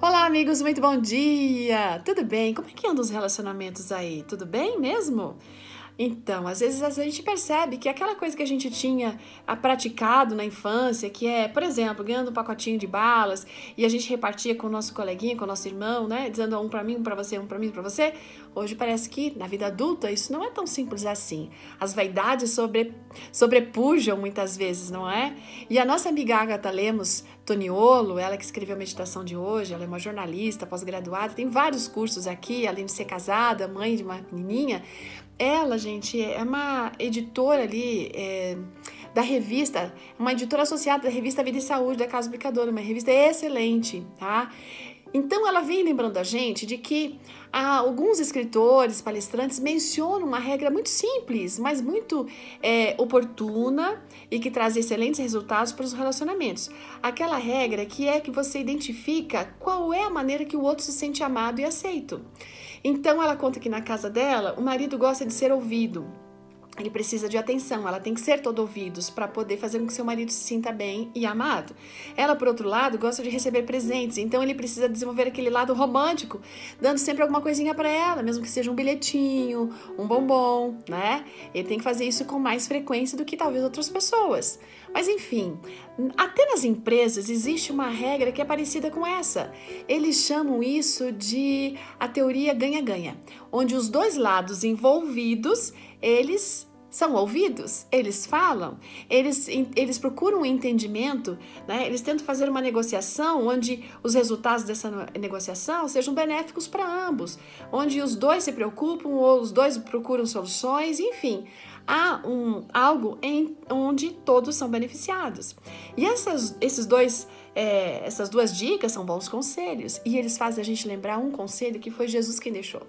Olá, amigos, muito bom dia! Tudo bem? Como é que andam os relacionamentos aí? Tudo bem mesmo? Então, às vezes a gente percebe que aquela coisa que a gente tinha ah, praticado na infância, que é, por exemplo, ganhando um pacotinho de balas e a gente repartia com o nosso coleguinha, com o nosso irmão, né, dizendo um para mim, um para você, um para mim, para você, hoje parece que na vida adulta isso não é tão simples assim. As vaidades sobre, sobrepujam muitas vezes, não é? E a nossa amiga Agatha Lemos Toniolo, ela que escreveu a meditação de hoje, ela é uma jornalista pós-graduada, tem vários cursos aqui, além de ser casada, mãe de uma menininha, ela, gente, é uma editora ali é, da revista, uma editora associada da revista Vida e Saúde da Casa Aplicadora, uma revista excelente, tá? Então ela vem lembrando a gente de que ah, alguns escritores, palestrantes mencionam uma regra muito simples, mas muito é, oportuna e que traz excelentes resultados para os relacionamentos. Aquela regra que é que você identifica qual é a maneira que o outro se sente amado e aceito. Então ela conta que na casa dela o marido gosta de ser ouvido. Ele precisa de atenção, ela tem que ser todo ouvidos para poder fazer com que seu marido se sinta bem e amado. Ela, por outro lado, gosta de receber presentes, então ele precisa desenvolver aquele lado romântico, dando sempre alguma coisinha para ela, mesmo que seja um bilhetinho, um bombom, né? Ele tem que fazer isso com mais frequência do que talvez outras pessoas. Mas enfim, até nas empresas existe uma regra que é parecida com essa. Eles chamam isso de a teoria ganha-ganha, onde os dois lados envolvidos, eles são ouvidos, eles falam, eles, eles procuram um entendimento, né? eles tentam fazer uma negociação onde os resultados dessa negociação sejam benéficos para ambos, onde os dois se preocupam ou os dois procuram soluções, enfim, há um, algo em onde todos são beneficiados. E essas, esses dois, é, essas duas dicas são bons conselhos e eles fazem a gente lembrar um conselho que foi Jesus quem deixou.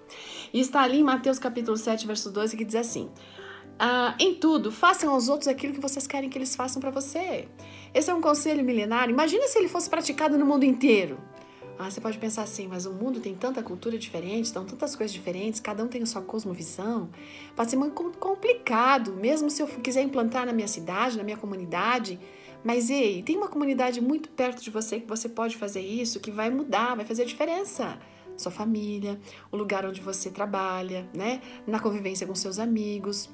E está ali em Mateus capítulo 7, verso 12, que diz assim: ah, em tudo, façam aos outros aquilo que vocês querem que eles façam para você. Esse é um conselho milenário. Imagina se ele fosse praticado no mundo inteiro. Ah, você pode pensar assim, mas o mundo tem tanta cultura diferente, estão tantas coisas diferentes, cada um tem a sua cosmovisão. Pode ser muito complicado, mesmo se eu quiser implantar na minha cidade, na minha comunidade. Mas ei, tem uma comunidade muito perto de você que você pode fazer isso, que vai mudar, vai fazer a diferença sua família, o lugar onde você trabalha, né? Na convivência com seus amigos.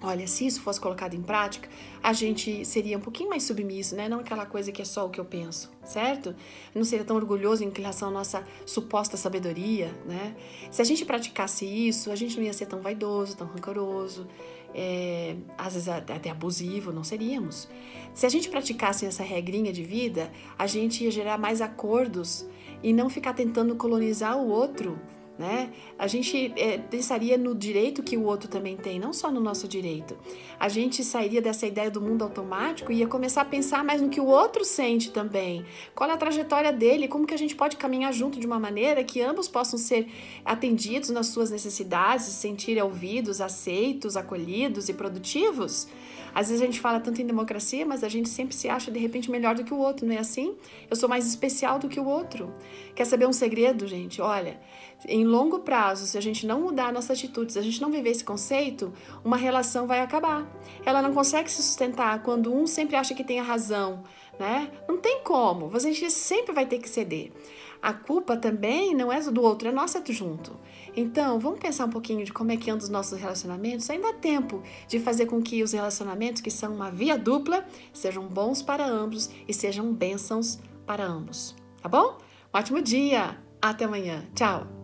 Olha, se isso fosse colocado em prática, a gente seria um pouquinho mais submisso, né? Não aquela coisa que é só o que eu penso, certo? Não seria tão orgulhoso em relação à nossa suposta sabedoria, né? Se a gente praticasse isso, a gente não ia ser tão vaidoso, tão rancoroso, é, às vezes até abusivo, não seríamos. Se a gente praticasse essa regrinha de vida, a gente ia gerar mais acordos e não ficar tentando colonizar o outro né? A gente é, pensaria no direito que o outro também tem, não só no nosso direito. A gente sairia dessa ideia do mundo automático e ia começar a pensar mais no que o outro sente também. Qual é a trajetória dele, como que a gente pode caminhar junto de uma maneira que ambos possam ser atendidos nas suas necessidades, se sentirem ouvidos, aceitos, acolhidos e produtivos. Às vezes a gente fala tanto em democracia, mas a gente sempre se acha de repente melhor do que o outro, não é assim? Eu sou mais especial do que o outro. Quer saber um segredo, gente? Olha, em longo prazo, se a gente não mudar a nossa atitude, se a gente não viver esse conceito, uma relação vai acabar. Ela não consegue se sustentar quando um sempre acha que tem a razão, né? Não tem como. A gente sempre vai ter que ceder. A culpa também não é do outro, é nossa junto. Então, vamos pensar um pouquinho de como é que andam os nossos relacionamentos. Ainda há tempo de fazer com que os relacionamentos, que são uma via dupla, sejam bons para ambos e sejam bênçãos para ambos. Tá bom? Um ótimo dia! Até amanhã. Tchau!